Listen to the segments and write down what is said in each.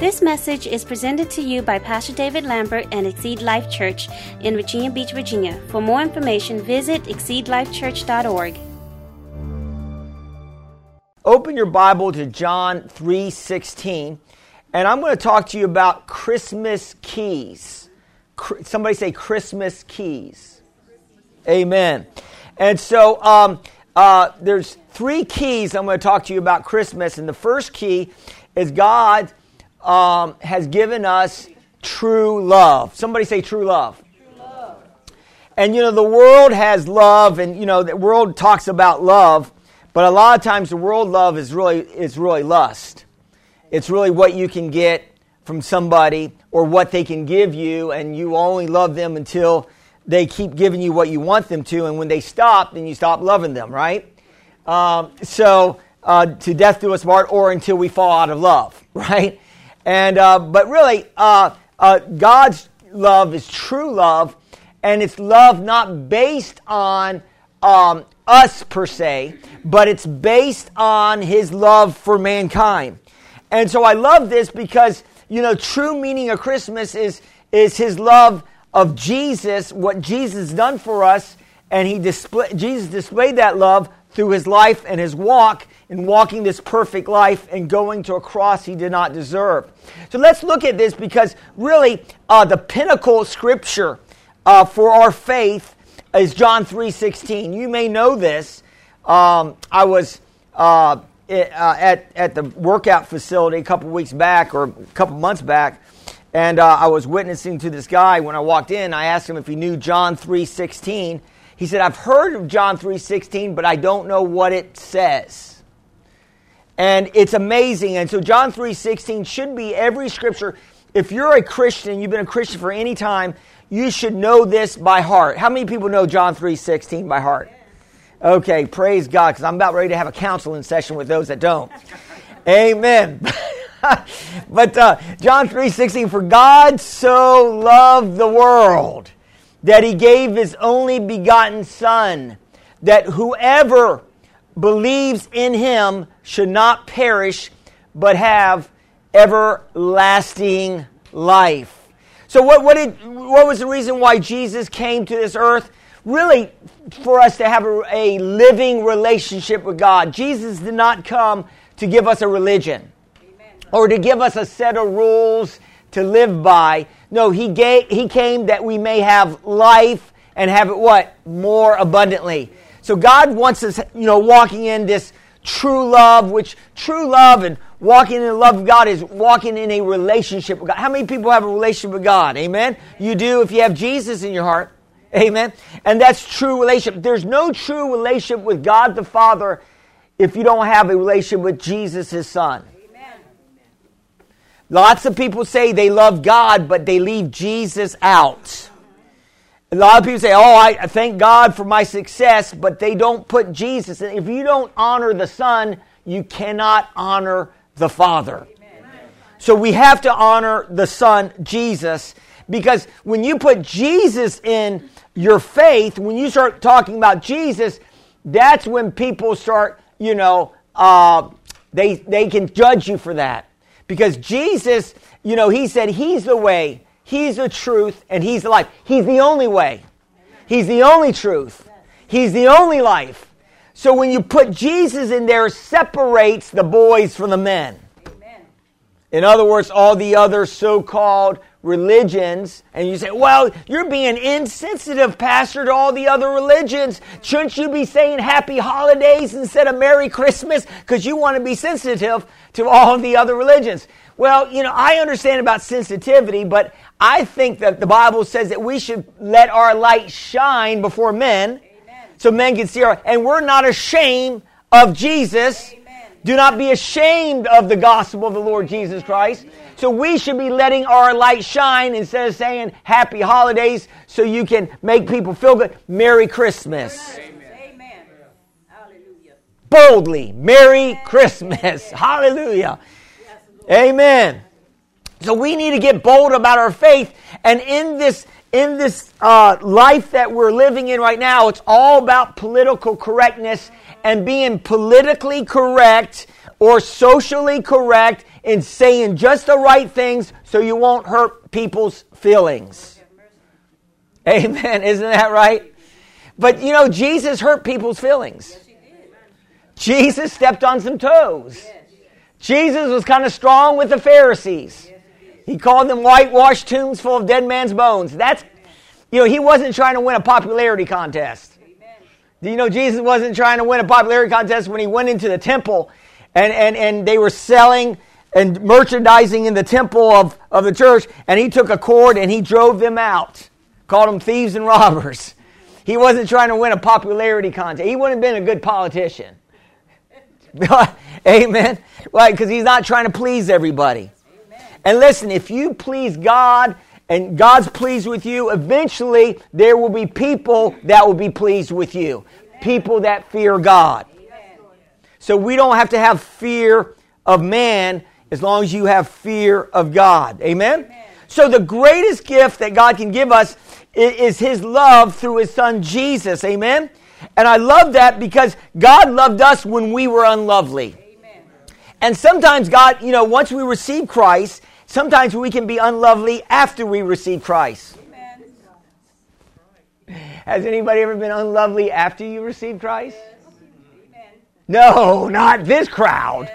This message is presented to you by Pastor David Lambert and Exceed Life Church in Virginia Beach, Virginia. For more information, visit exceedlifechurch.org. Open your Bible to John 3:16, and I'm going to talk to you about Christmas keys. Somebody say Christmas keys. Amen. And so um, uh, there's three keys I'm going to talk to you about Christmas, and the first key is God um, has given us true love. Somebody say true love. And you know, the world has love, and you know, the world talks about love, but a lot of times the world love is really, is really lust. It's really what you can get from somebody or what they can give you, and you only love them until they keep giving you what you want them to, and when they stop, then you stop loving them, right? Um, so, uh, to death do us part, or until we fall out of love, right? And uh, but really, uh, uh, God's love is true love, and it's love not based on um, us per se, but it's based on His love for mankind. And so I love this because you know, true meaning of Christmas is is His love of Jesus, what Jesus done for us, and He display, Jesus displayed that love through His life and His walk in walking this perfect life and going to a cross he did not deserve. So let's look at this because really uh, the pinnacle scripture uh, for our faith is John 3.16. You may know this. Um, I was uh, at, at the workout facility a couple weeks back or a couple months back, and uh, I was witnessing to this guy when I walked in. I asked him if he knew John 3.16. He said, I've heard of John 3.16, but I don't know what it says. And it's amazing. And so John 3:16 should be every scripture. If you're a Christian, you've been a Christian for any time, you should know this by heart. How many people know John 3:16 by heart? Okay, praise God, because I'm about ready to have a counseling session with those that don't. Amen. but uh, John 3:16, for God so loved the world that he gave his only begotten Son, that whoever believes in him should not perish, but have everlasting life. So, what, what, did, what was the reason why Jesus came to this earth? Really, for us to have a, a living relationship with God. Jesus did not come to give us a religion. Or to give us a set of rules to live by. No, he, gave, he came that we may have life and have it what? More abundantly. So God wants us, you know, walking in this true love, which true love and walking in the love of God is walking in a relationship with God. How many people have a relationship with God? Amen. You do if you have Jesus in your heart. Amen. And that's true relationship. There's no true relationship with God the Father if you don't have a relationship with Jesus, his son. Lots of people say they love God, but they leave Jesus out. A lot of people say, Oh, I thank God for my success, but they don't put Jesus. In. If you don't honor the Son, you cannot honor the Father. So we have to honor the Son, Jesus, because when you put Jesus in your faith, when you start talking about Jesus, that's when people start, you know, uh, they, they can judge you for that. Because Jesus, you know, he said he's the way, He's the truth and He's the life. He's the only way. He's the only truth. He's the only life. So when you put Jesus in there, separates the boys from the men. In other words, all the other so called religions, and you say, well, you're being insensitive, Pastor, to all the other religions. Shouldn't you be saying happy holidays instead of Merry Christmas? Because you want to be sensitive to all the other religions. Well, you know, I understand about sensitivity, but I think that the Bible says that we should let our light shine before men Amen. so men can see our, and we're not ashamed of Jesus. Amen. Do not be ashamed of the gospel of the Lord Jesus Christ. So we should be letting our light shine instead of saying happy holidays so you can make people feel good. Merry Christmas. Amen. Hallelujah. Boldly, Merry Christmas. Hallelujah. Amen. So we need to get bold about our faith. And in this, in this uh, life that we're living in right now, it's all about political correctness and being politically correct or socially correct in saying just the right things so you won't hurt people's feelings. Amen. Isn't that right? But you know, Jesus hurt people's feelings. Jesus stepped on some toes. Jesus was kind of strong with the Pharisees. He called them whitewashed tombs full of dead man's bones. That's, you know, he wasn't trying to win a popularity contest. Do you know Jesus wasn't trying to win a popularity contest when he went into the temple and, and, and they were selling and merchandising in the temple of, of the church, and he took a cord and he drove them out, called them thieves and robbers. He wasn't trying to win a popularity contest. He wouldn't have been a good politician. Amen. Right, because he's not trying to please everybody. Amen. And listen, if you please God and God's pleased with you, eventually there will be people that will be pleased with you. Amen. People that fear God. Amen. So we don't have to have fear of man as long as you have fear of God. Amen? So the greatest gift that God can give us is his love through his son Jesus. Amen? And I love that because God loved us when we were unlovely. Amen. And sometimes God, you know, once we receive Christ, sometimes we can be unlovely after we receive Christ. Amen. Has anybody ever been unlovely after you received Christ? Yes. No, not this crowd.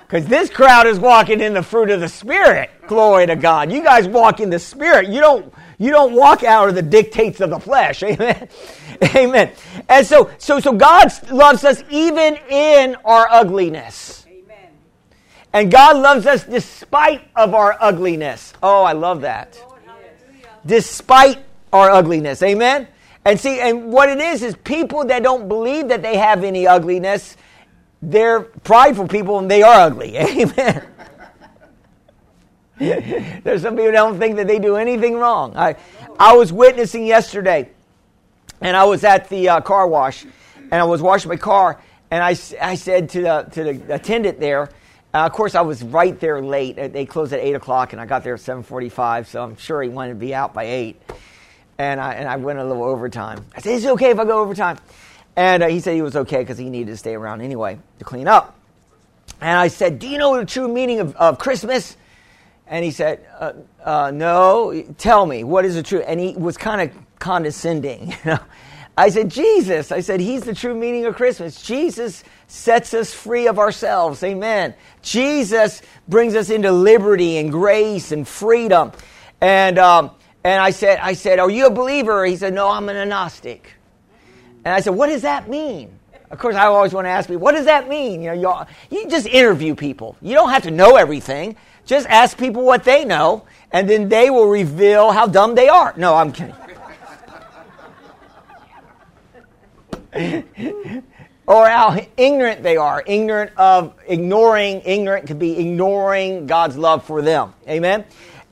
Because this crowd is walking in the fruit of the Spirit. Glory to God. You guys walk in the Spirit. You don't you don't walk out of the dictates of the flesh. Amen. Amen. And so, so, so God loves us even in our ugliness. And God loves us despite of our ugliness. Oh, I love that. Despite our ugliness. Amen. And see, and what it is is people that don't believe that they have any ugliness, they're prideful people and they are ugly. Amen. There's some people who don't think that they do anything wrong. I, I was witnessing yesterday, and I was at the uh, car wash, and I was washing my car, and I, I said to the, to the attendant there, uh, of course, I was right there late. Uh, they closed at 8 o'clock, and I got there at 7.45, so I'm sure he wanted to be out by 8. And I, and I went a little overtime. I said, is it okay if I go overtime? And uh, he said he was okay because he needed to stay around anyway to clean up. And I said, do you know the true meaning of, of Christmas? And he said, uh, uh, No, tell me, what is the true." And he was kind of condescending. You know? I said, Jesus. I said, He's the true meaning of Christmas. Jesus sets us free of ourselves. Amen. Jesus brings us into liberty and grace and freedom. And, um, and I said, I said, Are you a believer? He said, No, I'm an agnostic. And I said, What does that mean? Of course, I always want to ask people, what does that mean? You know, you just interview people. You don't have to know everything. Just ask people what they know, and then they will reveal how dumb they are. No, I'm kidding. or how ignorant they are. Ignorant of ignoring, ignorant could be ignoring God's love for them. Amen?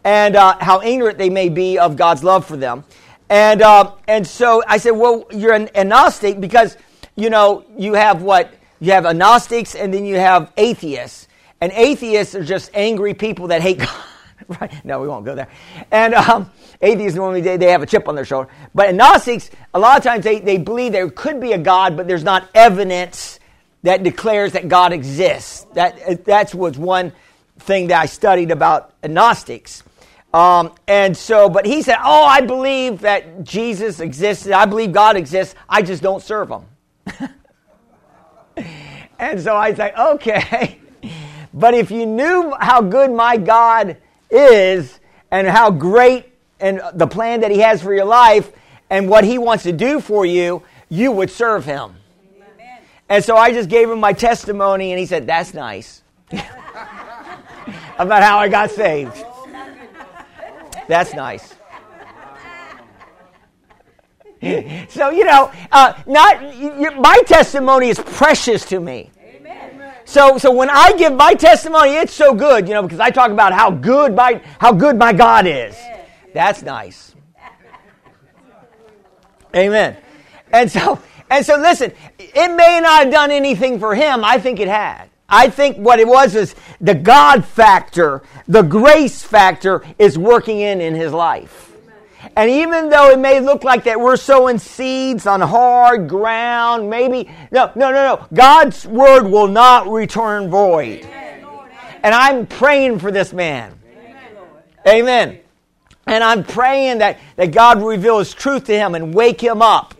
And uh, how ignorant they may be of God's love for them. And, uh, and so I said, well, you're an agnostic because, you know, you have what? You have agnostics and then you have atheists. And atheists are just angry people that hate God. right? No, we won't go there. And um, atheists normally they, they have a chip on their shoulder. But Gnostics, a lot of times they, they believe there could be a God, but there's not evidence that declares that God exists. That that's was one thing that I studied about Gnostics. Um, and so, but he said, "Oh, I believe that Jesus exists. I believe God exists. I just don't serve him." and so I say, "Okay." But if you knew how good my God is and how great and the plan that He has for your life and what He wants to do for you, you would serve Him. Amen. And so I just gave him my testimony, and he said, That's nice. About how I got saved. That's nice. so, you know, uh, not, my testimony is precious to me. So, so when I give my testimony, it's so good, you know, because I talk about how good my, how good my God is. That's nice. Amen. And so, and so listen, it may not have done anything for him. I think it had. I think what it was is the God factor, the grace factor is working in in his life. And even though it may look like that we're sowing seeds on hard ground, maybe, no, no, no, no. God's word will not return void. And I'm praying for this man. Amen. And I'm praying that, that God reveal his truth to him and wake him up.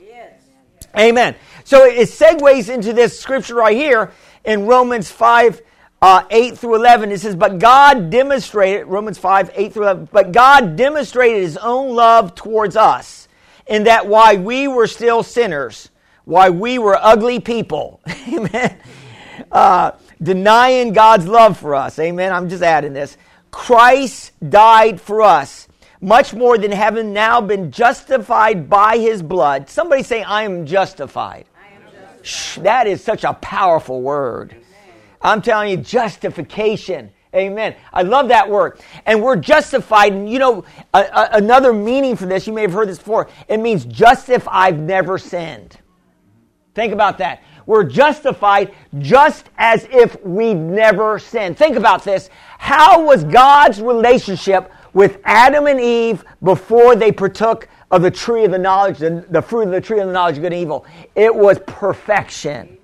Amen. So it segues into this scripture right here in Romans 5 uh, 8 through 11, it says, But God demonstrated, Romans 5, 8 through 11, but God demonstrated his own love towards us, in that while we were still sinners, while we were ugly people, amen, uh, denying God's love for us, amen, I'm just adding this, Christ died for us, much more than having now been justified by his blood. Somebody say, I am justified. I am justified. Shh, that is such a powerful word. I'm telling you, justification. Amen. I love that word. And we're justified. And you know, a, a, another meaning for this, you may have heard this before, it means just if I've never sinned. Think about that. We're justified just as if we've never sinned. Think about this. How was God's relationship with Adam and Eve before they partook of the tree of the knowledge, the, the fruit of the tree of the knowledge of good and evil? It was perfection.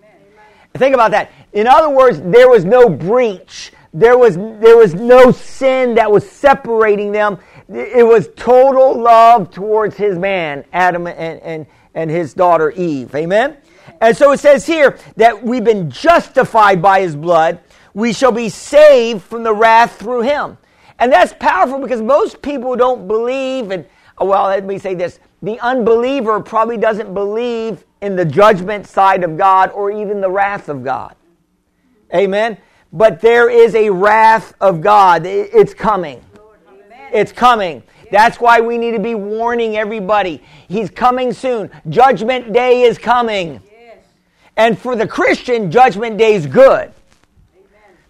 Think about that. In other words, there was no breach. There was, there was no sin that was separating them. It was total love towards his man, Adam, and, and, and his daughter Eve. Amen? And so it says here that we've been justified by his blood. We shall be saved from the wrath through him. And that's powerful because most people don't believe, and well, let me say this the unbeliever probably doesn't believe in the judgment side of God or even the wrath of God. Amen. But there is a wrath of God. It's coming. It's coming. That's why we need to be warning everybody. He's coming soon. Judgment day is coming. And for the Christian, judgment day is good.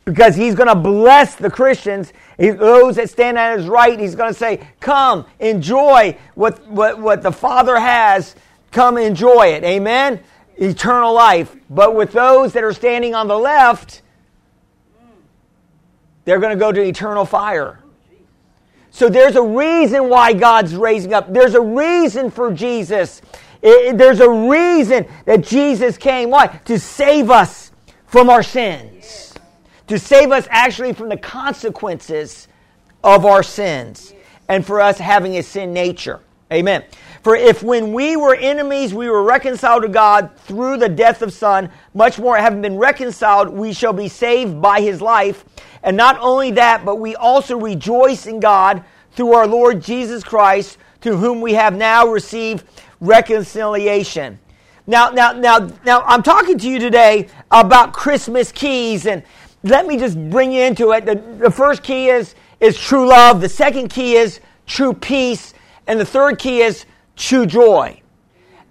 Because he's going to bless the Christians, those that stand at his right. He's going to say, Come, enjoy what, what, what the Father has. Come enjoy it. Amen? eternal life. But with those that are standing on the left, they're going to go to eternal fire. So there's a reason why God's raising up. There's a reason for Jesus. It, there's a reason that Jesus came. Why? To save us from our sins. To save us actually from the consequences of our sins. And for us having a sin nature. Amen. For if when we were enemies, we were reconciled to God through the death of Son, much more having been reconciled, we shall be saved by his life. And not only that, but we also rejoice in God through our Lord Jesus Christ, to whom we have now received reconciliation. Now, now, now, now, I'm talking to you today about Christmas keys, and let me just bring you into it. The, the first key is, is true love. The second key is true peace. And the third key is true joy.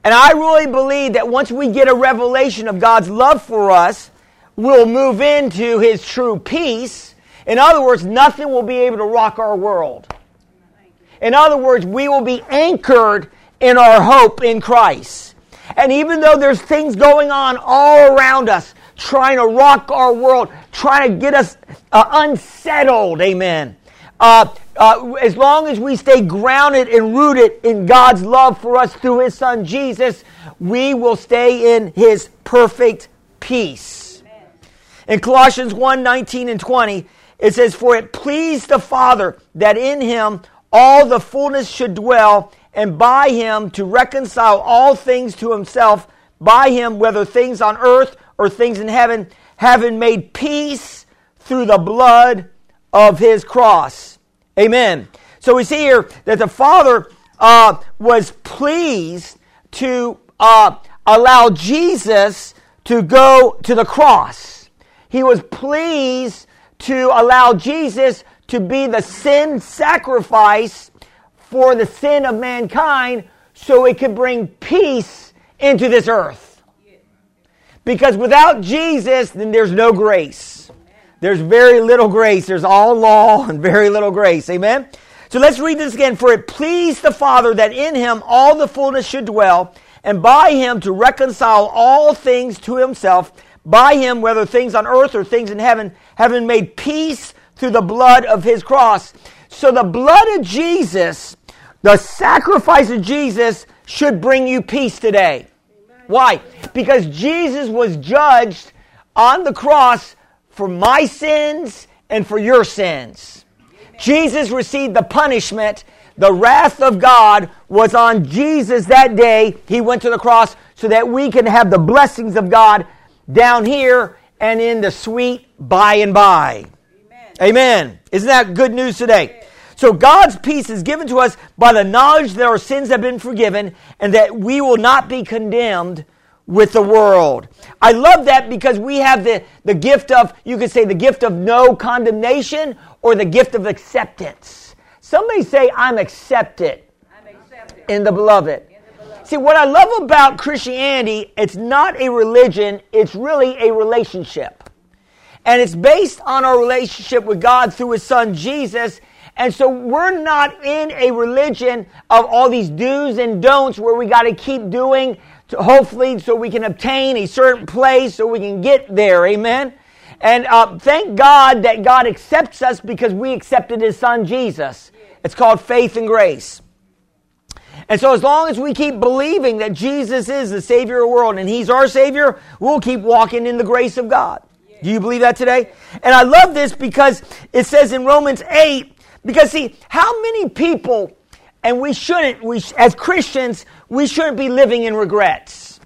And I really believe that once we get a revelation of God's love for us, we'll move into His true peace. In other words, nothing will be able to rock our world. In other words, we will be anchored in our hope in Christ. And even though there's things going on all around us, trying to rock our world, trying to get us uh, unsettled, amen. Uh, uh, as long as we stay grounded and rooted in God's love for us through His Son Jesus, we will stay in His perfect peace. In Colossians 1 19 and 20, it says, For it pleased the Father that in Him all the fullness should dwell, and by Him to reconcile all things to Himself, by Him, whether things on earth or things in heaven, having made peace through the blood of His cross. Amen. So we see here that the Father uh, was pleased to uh, allow Jesus to go to the cross. He was pleased to allow Jesus to be the sin sacrifice for the sin of mankind so it could bring peace into this earth. Because without Jesus, then there's no grace. There's very little grace. There's all law and very little grace. Amen? So let's read this again. For it pleased the Father that in him all the fullness should dwell, and by him to reconcile all things to himself, by him, whether things on earth or things in heaven, having made peace through the blood of his cross. So the blood of Jesus The sacrifice of Jesus should bring you peace today. Why? Because Jesus was judged on the cross for my sins and for your sins. Jesus received the punishment. The wrath of God was on Jesus that day. He went to the cross so that we can have the blessings of God down here and in the sweet by and by. Amen. Amen. Isn't that good news today? So God's peace is given to us by the knowledge that our sins have been forgiven and that we will not be condemned with the world. I love that because we have the, the gift of, you could say, the gift of no condemnation or the gift of acceptance. Somebody say, I'm accepted, I'm accepted. in the beloved. See, what I love about Christianity, it's not a religion, it's really a relationship. And it's based on our relationship with God through His Son Jesus and so we're not in a religion of all these do's and don'ts where we got to keep doing, to hopefully, so we can obtain a certain place, so we can get there. Amen. And uh, thank God that God accepts us because we accepted His Son Jesus. It's called faith and grace. And so, as long as we keep believing that Jesus is the Savior of the world and He's our Savior, we'll keep walking in the grace of God. Do you believe that today? And I love this because it says in Romans 8 because see, how many people, and we shouldn't, we, as Christians, we shouldn't be living in regrets.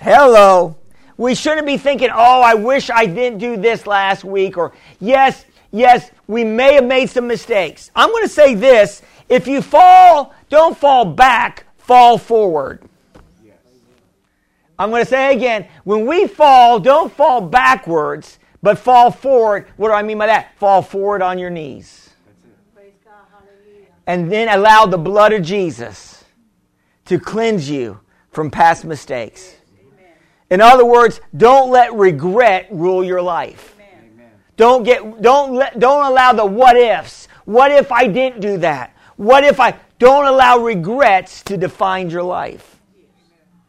Hello. We shouldn't be thinking, oh, I wish I didn't do this last week, or yes, yes, we may have made some mistakes. I'm going to say this if you fall, don't fall back, fall forward. I'm going to say again when we fall, don't fall backwards, but fall forward. What do I mean by that? Fall forward on your knees. And then allow the blood of Jesus to cleanse you from past mistakes. In other words, don't let regret rule your life. Don't get don't let don't allow the what ifs. What if I didn't do that? What if I don't allow regrets to define your life?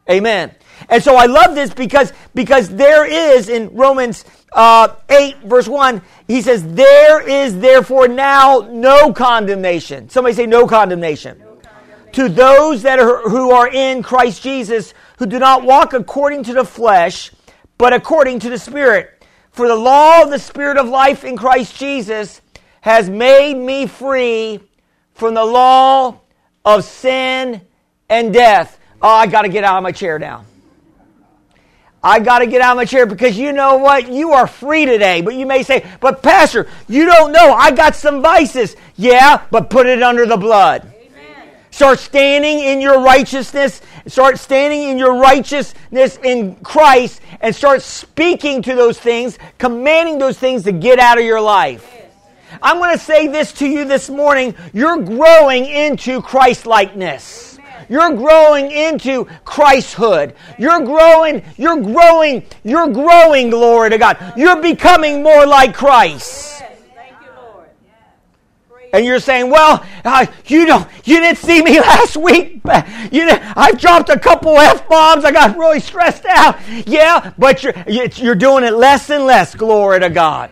Amen. And so I love this because because there is in Romans uh, 8, verse 1, he says, There is therefore now no condemnation. Somebody say, No condemnation. No condemnation. To those that are, who are in Christ Jesus, who do not walk according to the flesh, but according to the Spirit. For the law of the Spirit of life in Christ Jesus has made me free from the law of sin and death. Oh, I got to get out of my chair now. I got to get out of my chair because you know what? You are free today. But you may say, but Pastor, you don't know. I got some vices. Yeah, but put it under the blood. Amen. Start standing in your righteousness. Start standing in your righteousness in Christ and start speaking to those things, commanding those things to get out of your life. I'm going to say this to you this morning. You're growing into Christ likeness. You're growing into Christhood. You're growing, you're growing, you're growing, glory to God. You're becoming more like Christ. And you're saying, well, uh, you don't, you didn't see me last week. You know, I dropped a couple f bombs. I got really stressed out. Yeah, but you're you're doing it less and less. Glory to God.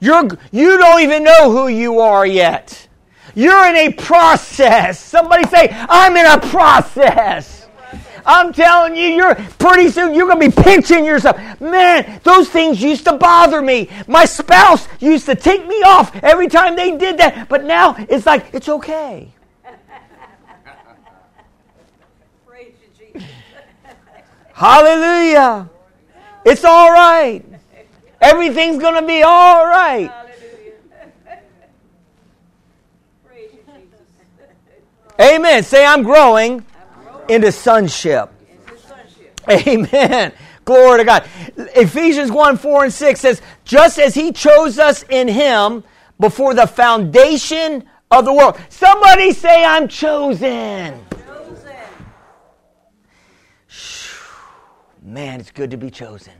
You're you don't even know who you are yet. You're in a process. Somebody say, I'm in a process. I'm telling you, you're pretty soon you're gonna be pinching yourself. Man, those things used to bother me. My spouse used to take me off every time they did that, but now it's like it's okay. Hallelujah. It's all right. Everything's gonna be all right. Amen. Say, I'm growing, into sonship. Amen. Glory to God. Ephesians 1 4 and 6 says, Just as He chose us in Him before the foundation of the world. Somebody say, I'm chosen. chosen. Man, it's good to be chosen.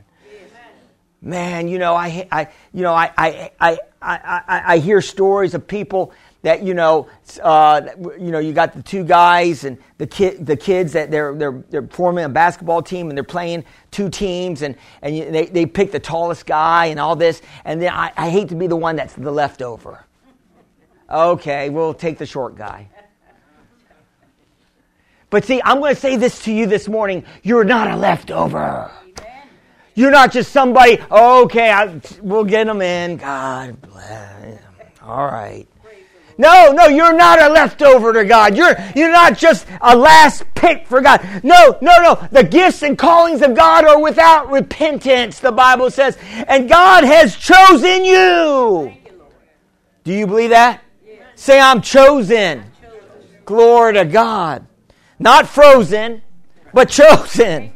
Man, you know, I, I, you know, I, I, I, I, I hear stories of people that you know, uh, you know, you got the two guys and the kid, the kids that they're they're they're forming a basketball team and they're playing two teams and and you, they they pick the tallest guy and all this and then I, I hate to be the one that's the leftover. Okay, we'll take the short guy. But see, I'm going to say this to you this morning. You're not a leftover. You're not just somebody, okay, I, we'll get them in. God bless. All right. No, no, you're not a leftover to God. You're, you're not just a last pick for God. No, no, no. The gifts and callings of God are without repentance, the Bible says. And God has chosen you. Do you believe that? Say, I'm chosen. Glory to God. Not frozen, but chosen.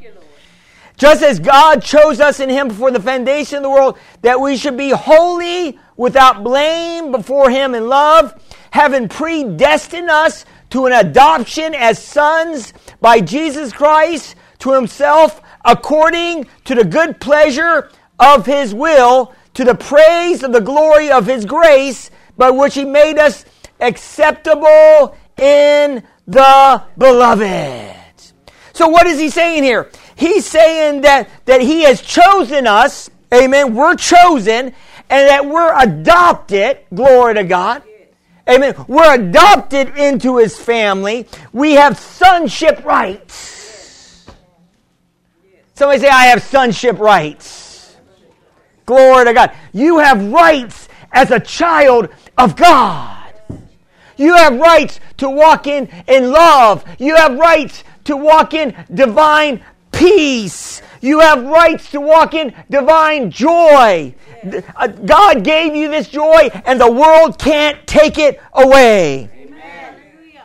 Just as God chose us in Him before the foundation of the world, that we should be holy without blame before Him in love, having predestined us to an adoption as sons by Jesus Christ to Himself, according to the good pleasure of His will, to the praise of the glory of His grace, by which He made us acceptable in the beloved. So, what is He saying here? He's saying that, that He has chosen us, amen, we're chosen, and that we're adopted, glory to God. Amen. We're adopted into His family. We have sonship rights. Somebody say, I have sonship rights. Glory to God. You have rights as a child of God. You have rights to walk in, in love. You have rights to walk in divine peace. You have rights to walk in divine joy. Uh, God gave you this joy, and the world can't take it away. Amen.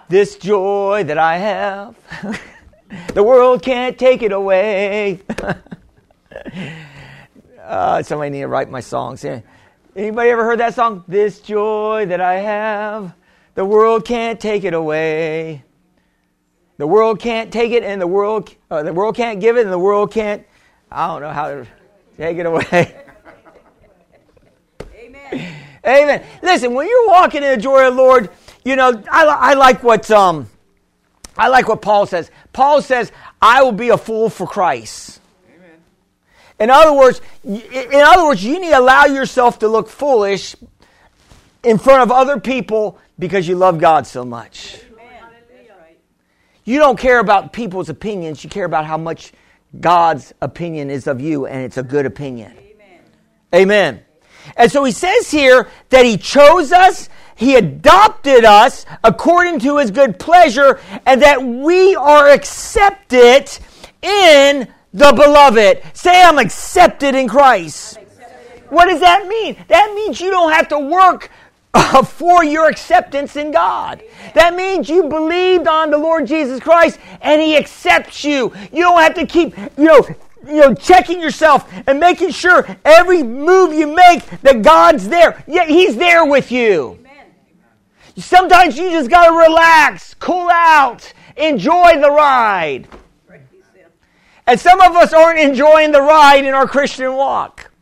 This joy that I have, the world can't take it away. uh, somebody need to write my songs. Anybody ever heard that song? This joy that I have, the world can't take it away. The world can't take it, and the world uh, the world can't give it, and the world can't. I don't know how to take it away. Amen. Amen. Listen, when you're walking in the joy of the Lord, you know I, I like what um I like what Paul says. Paul says, "I will be a fool for Christ." Amen. In other words, in other words, you need to allow yourself to look foolish in front of other people because you love God so much. You don't care about people's opinions, you care about how much God's opinion is of you, and it's a good opinion. Amen. Amen. And so he says here that he chose us, he adopted us according to his good pleasure, and that we are accepted in the beloved. Say, I'm accepted in Christ. What does that mean? That means you don't have to work Uh, for your acceptance in God. That means you believed on the Lord Jesus Christ and He accepts you. You don't have to keep, you know, you know, checking yourself and making sure every move you make that God's there. Yeah, He's there with you. Sometimes you just got to relax, cool out, enjoy the ride. And some of us aren't enjoying the ride in our Christian walk.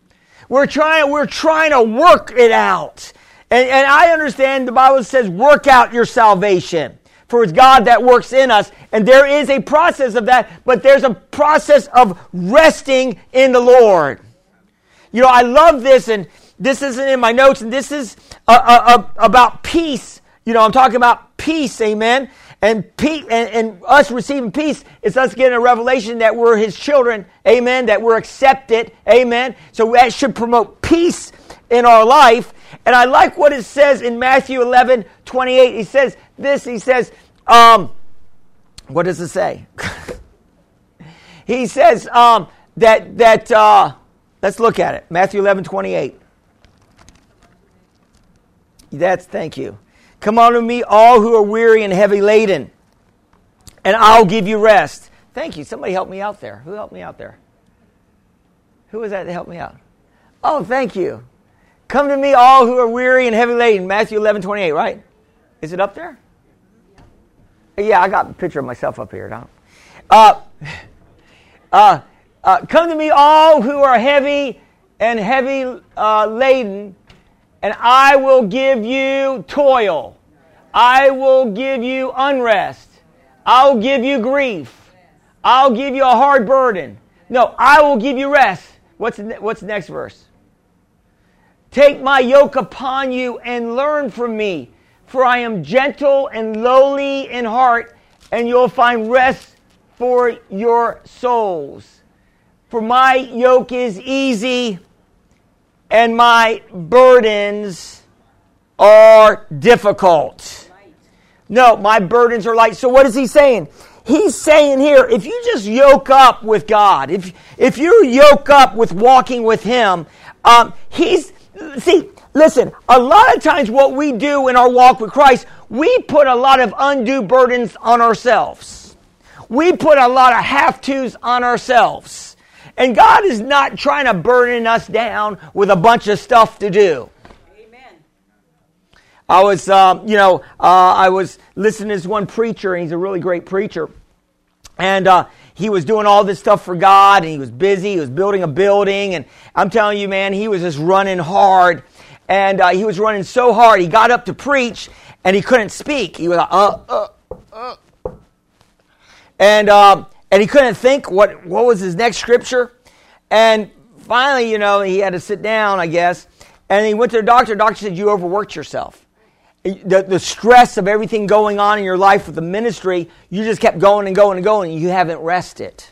We're trying, we're trying to work it out. And, and I understand the Bible says, work out your salvation. For it's God that works in us. And there is a process of that, but there's a process of resting in the Lord. You know, I love this, and this isn't in my notes, and this is uh, uh, uh, about peace. You know, I'm talking about peace, amen. And, peace, and, and, us receiving peace is us getting a revelation that we're His children, amen, that we're accepted, amen. So that should promote peace in our life. And I like what it says in Matthew 11 28. He says this, he says, um, what does it say? he says um, that, that uh, let's look at it. Matthew 11 28. That's, thank you. Come unto me, all who are weary and heavy laden, and I'll give you rest. Thank you. Somebody help me out there. Who helped me out there? Who was that that helped me out? Oh, thank you. Come to me, all who are weary and heavy laden. Matthew 11, 28, right? Is it up there? Yeah, I got a picture of myself up here. Now. Uh, uh, uh, come to me, all who are heavy and heavy uh, laden, and I will give you toil. I will give you unrest. I'll give you grief. I'll give you a hard burden. No, I will give you rest. What's what's the next verse? Take my yoke upon you and learn from me, For I am gentle and lowly in heart, and you'll find rest for your souls. For my yoke is easy, and my burdens are difficult. No, my burdens are light. So what is he saying? He's saying here, if you just yoke up with God, if, if you yoke up with walking with Him, um, He's, see, listen, a lot of times what we do in our walk with Christ, we put a lot of undue burdens on ourselves. We put a lot of have tos on ourselves. And God is not trying to burden us down with a bunch of stuff to do. Amen. I was, uh, you know, uh, I was listening to this one preacher, and he's a really great preacher. And uh, he was doing all this stuff for God, and he was busy. He was building a building, and I'm telling you, man, he was just running hard. And uh, he was running so hard, he got up to preach, and he couldn't speak. He was like, uh, uh, uh. And, um, and he couldn't think what, what was his next scripture. And finally, you know, he had to sit down, I guess. And he went to the doctor. The doctor said, You overworked yourself the, the stress of everything going on in your life with the ministry, you just kept going and going and going, and you haven't rested.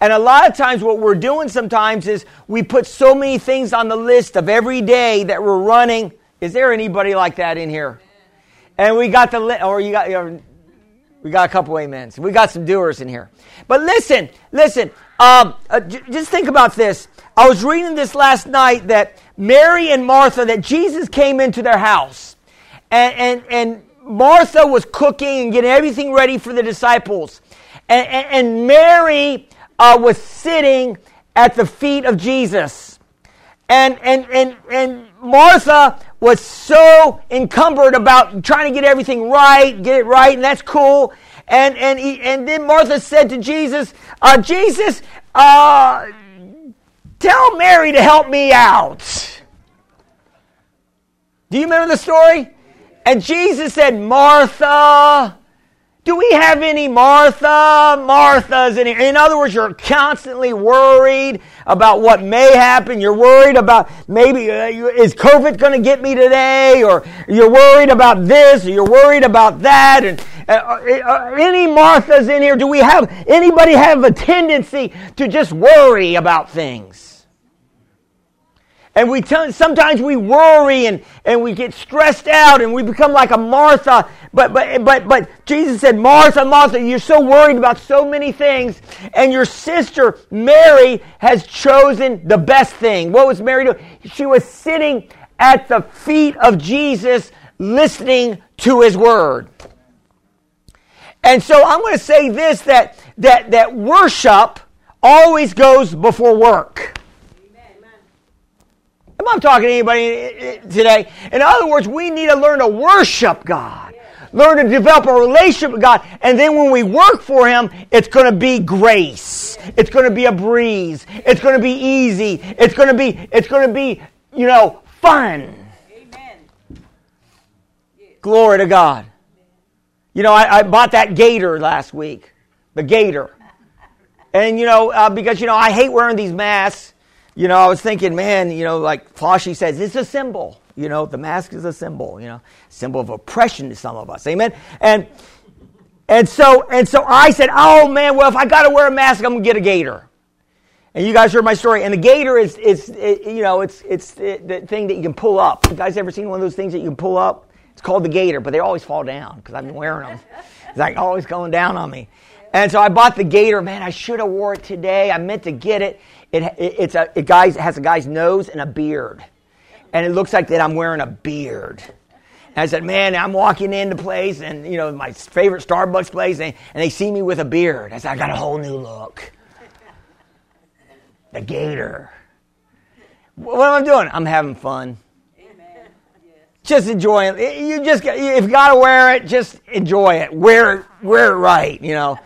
And a lot of times, what we're doing sometimes is we put so many things on the list of every day that we're running. Is there anybody like that in here? And we got the list, or you got, know, we got a couple amens. We got some doers in here. But listen, listen. Um, uh, j- just think about this. I was reading this last night that Mary and Martha, that Jesus came into their house. And, and, and Martha was cooking and getting everything ready for the disciples. And, and, and Mary uh, was sitting at the feet of Jesus. And, and, and, and Martha was so encumbered about trying to get everything right, get it right, and that's cool. And, and, he, and then Martha said to Jesus, uh, Jesus, uh, tell Mary to help me out. Do you remember the story? And Jesus said, Martha, do we have any Martha? Marthas in here. In other words, you're constantly worried about what may happen. You're worried about maybe, uh, is COVID going to get me today? Or you're worried about this, or you're worried about that. And Uh, uh, uh, any Marthas in here? Do we have, anybody have a tendency to just worry about things? And we t- sometimes we worry and, and we get stressed out and we become like a Martha. But, but, but, but Jesus said, Martha, Martha, you're so worried about so many things. And your sister, Mary, has chosen the best thing. What was Mary doing? She was sitting at the feet of Jesus listening to his word. And so I'm going to say this that, that, that worship always goes before work. Am I talking to anybody eh, eh, today? In other words, we need to learn to worship God. Learn to develop a relationship with God. And then when we work for Him, it's going to be grace. It's going to be a breeze. It's going to be easy. It's going to be, it's going to be, you know, fun. Amen. Glory to God. You know, I, I bought that gator last week. The gator. And, you know, uh, because, you know, I hate wearing these masks you know, I was thinking, man, you know, like Floshy says, it's a symbol. You know, the mask is a symbol, you know, symbol of oppression to some of us. Amen. And and so and so I said, oh man, well if I got to wear a mask, I'm gonna get a gator. And you guys heard my story. And the gator is is it, you know it's it's the thing that you can pull up. You guys ever seen one of those things that you can pull up? It's called the gator, but they always fall down because I've been wearing them. It's like always going down on me. And so I bought the gator. Man, I should have wore it today. I meant to get it. It, it, it's a, it guys, it has a guy's nose and a beard. And it looks like that I'm wearing a beard. And I said, man, I'm walking into place and, you know, my favorite Starbucks place, and, and they see me with a beard. I said, I got a whole new look. The gator. What am I doing? I'm having fun. Just enjoy it. You just, if you got to wear it, just enjoy it. Wear wear it right, you know.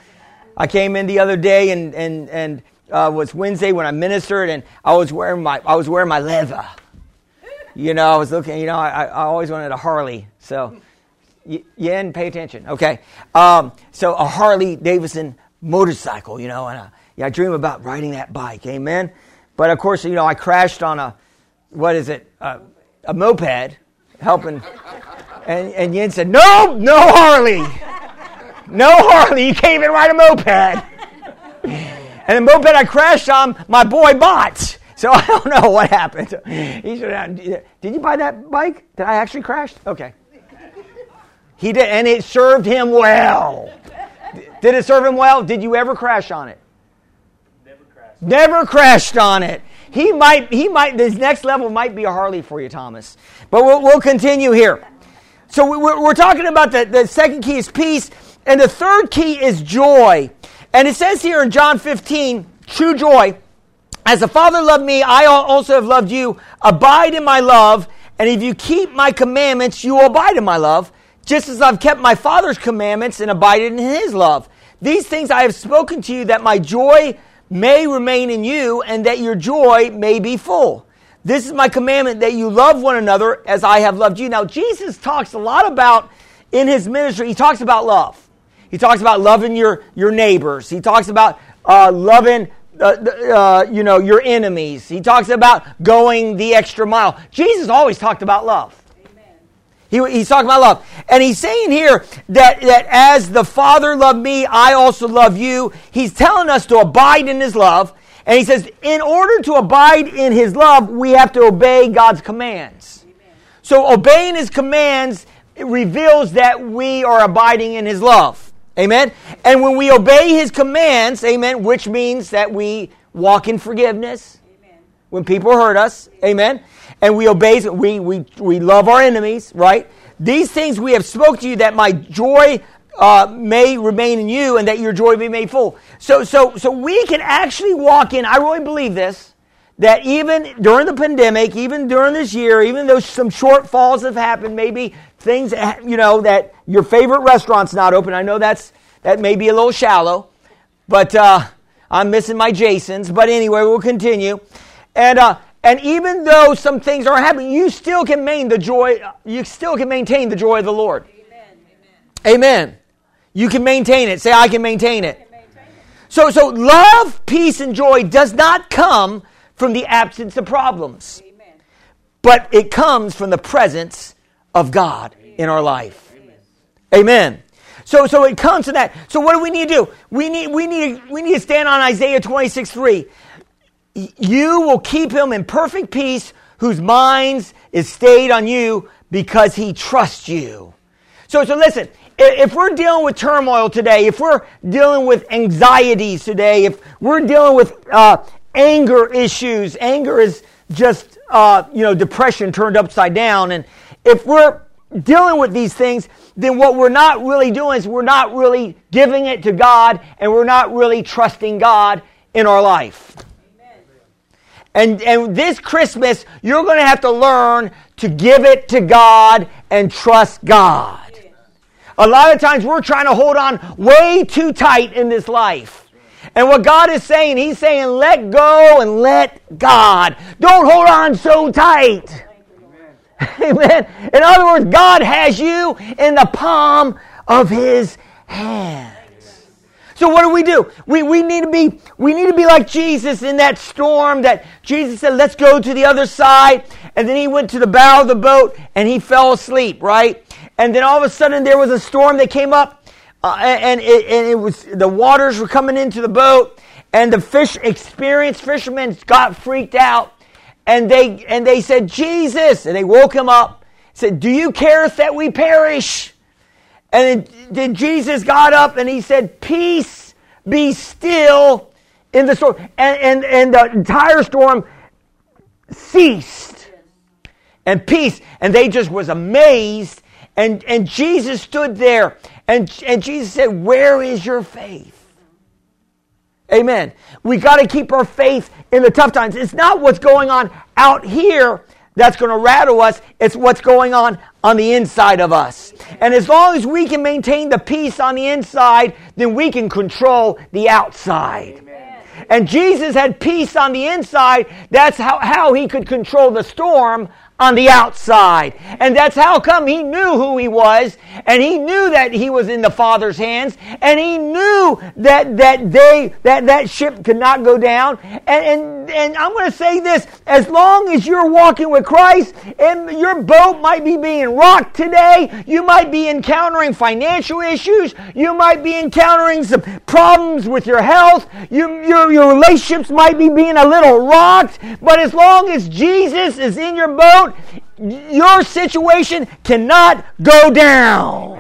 I came in the other day and, and, and uh, was Wednesday when I ministered, and I was wearing my I was wearing my leather. You know, I was looking. You know, I, I always wanted a Harley, so didn't pay attention. Okay, um, so a Harley Davidson motorcycle. You know, and I, yeah, I dream about riding that bike. Amen. But of course, you know, I crashed on a what is it? Uh, a moped, helping. And, and Yin said, No, no Harley. No Harley. You can't even ride a moped. And the moped I crashed on, my boy bought. So I don't know what happened. He said, Did you buy that bike? Did I actually crash? Okay. He did, and it served him well. Did it serve him well? Did you ever crash on it? Never crashed. Never crashed on it. He might, he might, this next level might be a Harley for you, Thomas. But we'll, we'll continue here. So we're, we're talking about the, the second key is peace, and the third key is joy. And it says here in John 15, true joy. As the Father loved me, I also have loved you. Abide in my love, and if you keep my commandments, you will abide in my love, just as I've kept my Father's commandments and abided in his love. These things I have spoken to you that my joy may remain in you and that your joy may be full. This is my commandment that you love one another as I have loved you. Now, Jesus talks a lot about in his ministry, he talks about love. He talks about loving your, your neighbors. He talks about uh, loving uh, uh, you know your enemies. He talks about going the extra mile. Jesus always talked about love. He, he's talking about love. And he's saying here that, that as the Father loved me, I also love you. He's telling us to abide in his love. And he says, in order to abide in his love, we have to obey God's commands. Amen. So obeying his commands reveals that we are abiding in his love. Amen. And when we obey his commands, amen, which means that we walk in forgiveness amen. when people hurt us, amen. And we obey, we, we, we love our enemies, right? These things we have spoke to you that my joy uh, may remain in you and that your joy be made full. So, so, so we can actually walk in. I really believe this that even during the pandemic, even during this year, even though some shortfalls have happened, maybe things you know that your favorite restaurant's not open. I know that's that may be a little shallow, but uh, I'm missing my Jasons. But anyway, we'll continue. And uh, and even though some things are happening, you still can maintain the joy. You still can maintain the joy of the Lord. Amen. Amen. You can maintain it. Say, I can maintain it. So, so love, peace, and joy does not come from the absence of problems, Amen. but it comes from the presence of God Amen. in our life. Amen. Amen. So, so it comes to that. So, what do we need to do? We need, we need, we need to stand on Isaiah 26 3. You will keep him in perfect peace, whose minds is stayed on you because he trusts you. So, so listen, if we're dealing with turmoil today, if we're dealing with anxieties today, if we're dealing with uh, anger issues, anger is just uh, you know depression turned upside down, and if we're dealing with these things, then what we're not really doing is we're not really giving it to God, and we're not really trusting God in our life. And, and this Christmas, you're going to have to learn to give it to God and trust God. A lot of times we're trying to hold on way too tight in this life. And what God is saying, He's saying, let go and let God. Don't hold on so tight. Amen. In other words, God has you in the palm of His hand. So what do we do? We, we need to be we need to be like Jesus in that storm that Jesus said, let's go to the other side. And then he went to the bow of the boat and he fell asleep, right? And then all of a sudden there was a storm that came up uh, and, it, and it was the waters were coming into the boat and the fish experienced fishermen got freaked out and they and they said jesus and they woke him up said do you care if that we perish and then Jesus got up and he said, Peace, be still in the storm. And, and, and the entire storm ceased. And peace. And they just was amazed. And, and Jesus stood there. And, and Jesus said, Where is your faith? Amen. We got to keep our faith in the tough times. It's not what's going on out here that's going to rattle us. It's what's going on on the inside of us. And as long as we can maintain the peace on the inside, then we can control the outside. Amen. And Jesus had peace on the inside. That's how, how he could control the storm on the outside. And that's how come he knew who he was, and he knew that he was in the Father's hands, and he knew that that they that that ship could not go down. And and, and I'm going to say this: as long as you're walking with Christ, and your boat might be being rocked today, you might be encountering financial issues, you might be encountering some problems with your health, you, your your relationships might be being a little rocked. But as long as Jesus is in your boat, your situation cannot go down.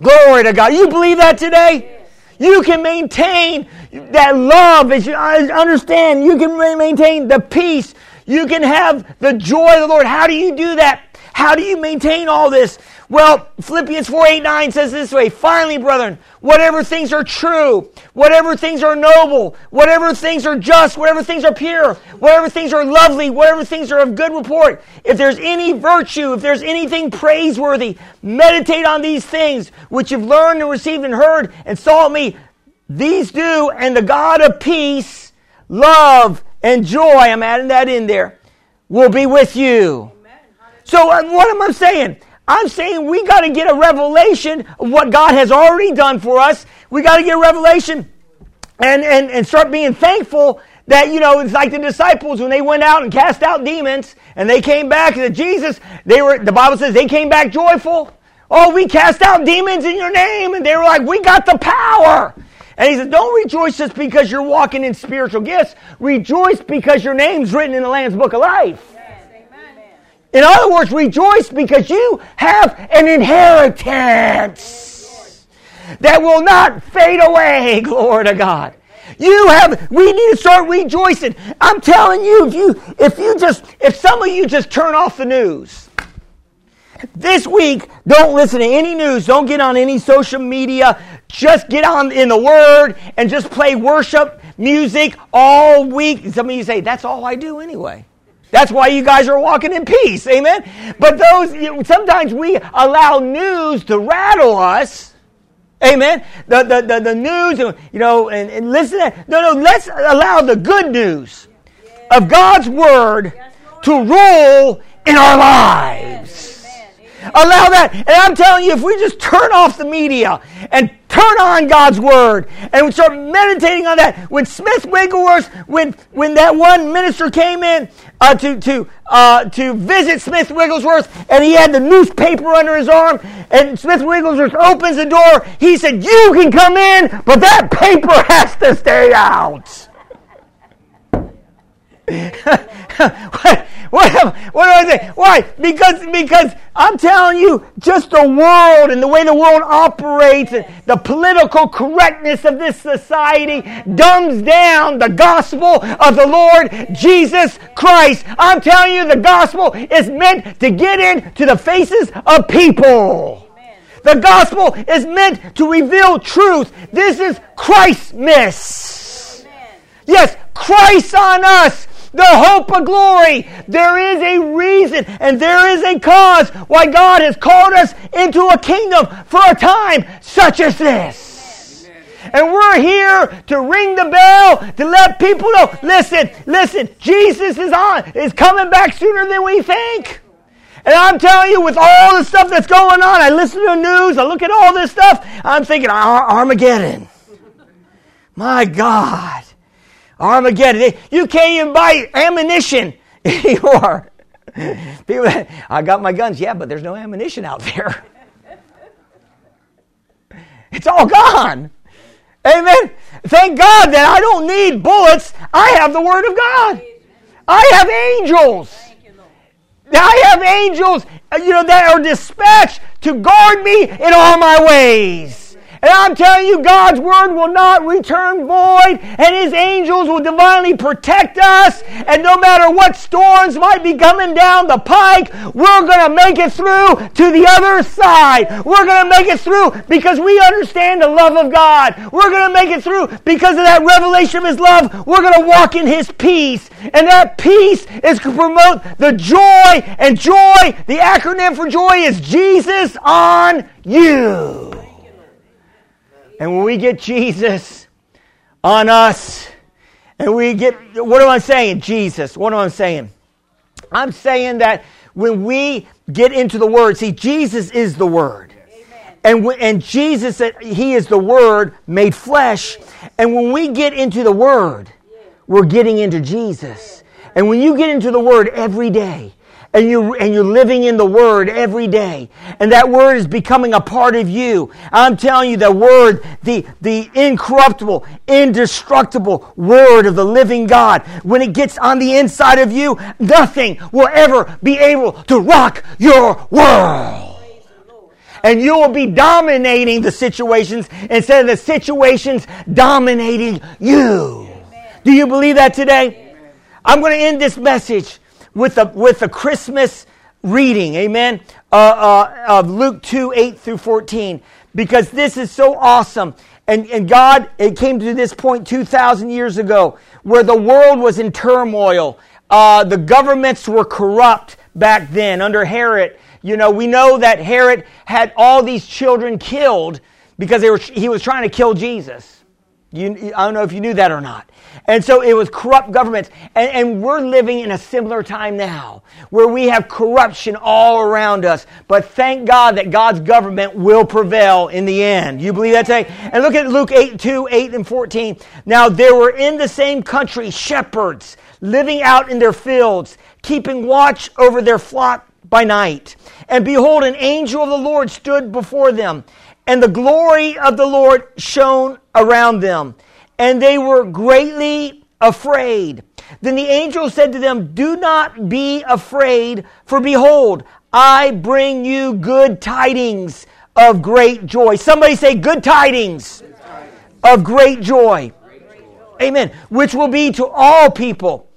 Glory to God. You believe that today? You can maintain that love as you understand. You can maintain the peace. You can have the joy of the Lord. How do you do that? How do you maintain all this? Well, Philippians 4 8 9 says this way Finally, brethren, whatever things are true, whatever things are noble, whatever things are just, whatever things are pure, whatever things are lovely, whatever things are of good report, if there's any virtue, if there's anything praiseworthy, meditate on these things which you've learned and received and heard and saw me. These do, and the God of peace, love, and joy, I'm adding that in there, will be with you. So, what am I saying? I'm saying we got to get a revelation of what God has already done for us. We got to get a revelation and, and, and start being thankful that, you know, it's like the disciples when they went out and cast out demons and they came back to Jesus, they were, the Bible says they came back joyful. Oh, we cast out demons in your name. And they were like, we got the power. And he said, don't rejoice just because you're walking in spiritual gifts. Rejoice because your name's written in the Lamb's Book of Life. In other words, rejoice because you have an inheritance that will not fade away. Glory to God. You have, we need to start rejoicing. I'm telling you, if you, if you just, if some of you just turn off the news, this week, don't listen to any news. Don't get on any social media. Just get on in the Word and just play worship music all week. Some of you say, that's all I do anyway. That's why you guys are walking in peace. Amen. But those, sometimes we allow news to rattle us. Amen. The, the, the, the news, you know, and, and listen. No, no, let's allow the good news of God's word to rule in our lives. Allow that. And I'm telling you, if we just turn off the media and turn on God's word and we start meditating on that, when Smith Wigglesworth, when when that one minister came in uh, to to uh, to visit Smith Wigglesworth and he had the newspaper under his arm, and Smith Wigglesworth opens the door, he said, "You can come in, but that paper has to stay out." What, what, what do I say? Why? Because, because I'm telling you, just the world and the way the world operates, and the political correctness of this society dumbs down the gospel of the Lord Jesus Christ. I'm telling you, the gospel is meant to get into the faces of people. The gospel is meant to reveal truth. This is Christmas. Yes, Christ on us the hope of glory. There is a reason and there is a cause why God has called us into a kingdom for a time such as this. And we're here to ring the bell to let people know. Listen, listen, Jesus is on, is coming back sooner than we think. And I'm telling you, with all the stuff that's going on, I listen to the news, I look at all this stuff, I'm thinking Armageddon. My God. Armageddon. You can't even buy ammunition anymore. People, I got my guns, yeah, but there's no ammunition out there. It's all gone. Amen. Thank God that I don't need bullets. I have the Word of God. I have angels. I have angels, uh, you know, that are dispatched to guard me in all my ways. And I'm telling you, God's word will not return void, and his angels will divinely protect us. And no matter what storms might be coming down the pike, we're going to make it through to the other side. We're going to make it through because we understand the love of God. We're going to make it through because of that revelation of his love. We're going to walk in his peace. And that peace is to promote the joy, and joy, the acronym for joy is Jesus on you. And when we get Jesus on us, and we get, what am I saying? Jesus. What am I saying? I'm saying that when we get into the Word, see, Jesus is the Word. And, and Jesus uh, He is the Word made flesh. And when we get into the Word, we're getting into Jesus. And when you get into the Word every day, and you and you're living in the word every day and that word is becoming a part of you i'm telling you the word the the incorruptible indestructible word of the living god when it gets on the inside of you nothing will ever be able to rock your world and you will be dominating the situations instead of the situations dominating you. Do you believe that today? I'm going to end this message with a, with a Christmas reading, amen, uh, uh, of Luke 2 8 through 14, because this is so awesome. And, and God, it came to this point 2,000 years ago where the world was in turmoil. Uh, the governments were corrupt back then under Herod. You know, we know that Herod had all these children killed because they were, he was trying to kill Jesus. You, I don't know if you knew that or not. And so it was corrupt governments. And, and, we're living in a similar time now where we have corruption all around us. But thank God that God's government will prevail in the end. You believe that today? And look at Luke 8, 2, 8, and 14. Now there were in the same country shepherds living out in their fields, keeping watch over their flock by night. And behold, an angel of the Lord stood before them, and the glory of the Lord shone around them, and they were greatly afraid. Then the angel said to them, Do not be afraid, for behold, I bring you good tidings of great joy. Somebody say, Good tidings of great joy. Amen. Which will be to all people.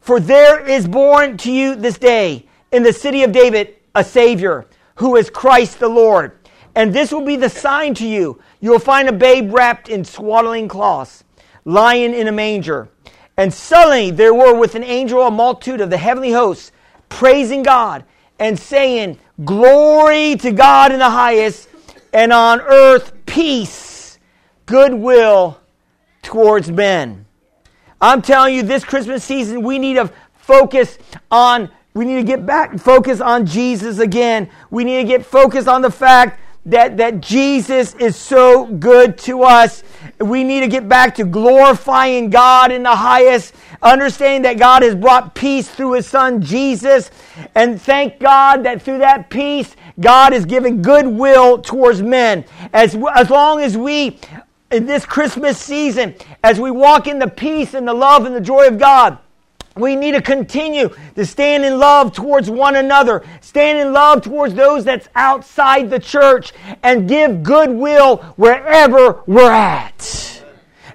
For there is born to you this day in the city of David a Savior who is Christ the Lord. And this will be the sign to you. You will find a babe wrapped in swaddling cloths, lying in a manger. And suddenly there were with an angel a multitude of the heavenly hosts, praising God and saying, Glory to God in the highest, and on earth peace, goodwill towards men. I'm telling you, this Christmas season, we need to focus on we need to get back focus on Jesus again. We need to get focused on the fact that, that Jesus is so good to us. We need to get back to glorifying God in the highest, understanding that God has brought peace through his son Jesus. And thank God that through that peace, God is giving goodwill towards men. As, as long as we, in this Christmas season, as we walk in the peace and the love and the joy of God, we need to continue to stand in love towards one another, stand in love towards those that's outside the church, and give goodwill wherever we're at.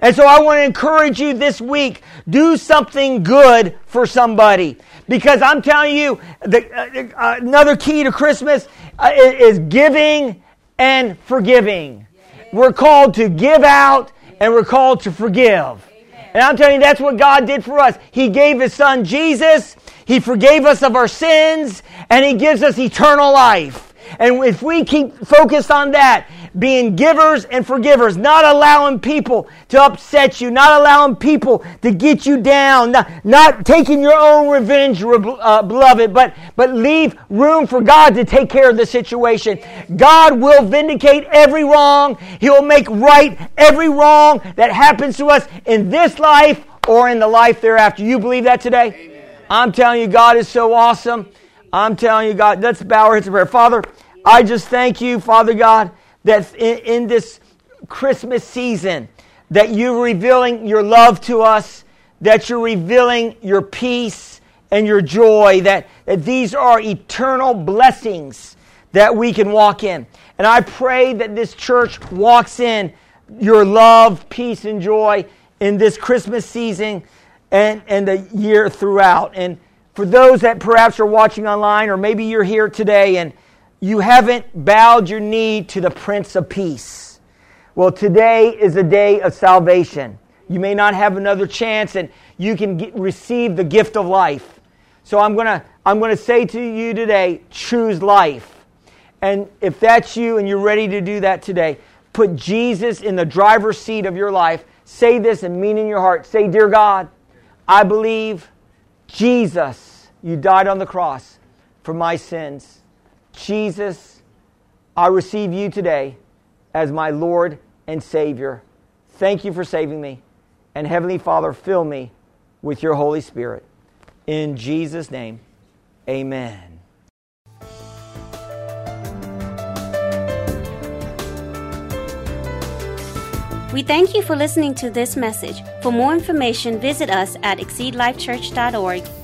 And so I want to encourage you this week do something good for somebody. Because I'm telling you, the, uh, uh another key to Christmas uh, is giving and forgiving. We're called to give out and we're called to forgive. And I'm telling you, that's what God did for us. He gave His Son Jesus, He forgave us of our sins, and He gives us eternal life. And if we keep focused on that, being givers and forgivers, not allowing people to upset you, not allowing people to get you down, not, not taking your own revenge, uh, beloved, but, but leave room for God to take care of the situation. God will vindicate every wrong. He'll make right every wrong that happens to us in this life or in the life thereafter. You believe that today? Amen. I'm telling you, God is so awesome. I'm telling you, God, let's bow our heads in prayer. Father, I just thank you, Father God, that in, in this Christmas season, that you're revealing your love to us, that you're revealing your peace and your joy, that, that these are eternal blessings that we can walk in. And I pray that this church walks in your love, peace, and joy in this Christmas season and, and the year throughout. And for those that perhaps are watching online, or maybe you're here today and you haven't bowed your knee to the Prince of Peace. Well, today is a day of salvation. You may not have another chance, and you can get, receive the gift of life. So I'm gonna I'm gonna say to you today, choose life. And if that's you and you're ready to do that today, put Jesus in the driver's seat of your life. Say this and mean in your heart. Say, Dear God, I believe Jesus You died on the cross for my sins. Jesus, I receive you today as my Lord and Savior. Thank you for saving me. And Heavenly Father, fill me with your Holy Spirit. In Jesus' name, amen. We thank you for listening to this message. For more information, visit us at exceedlifechurch.org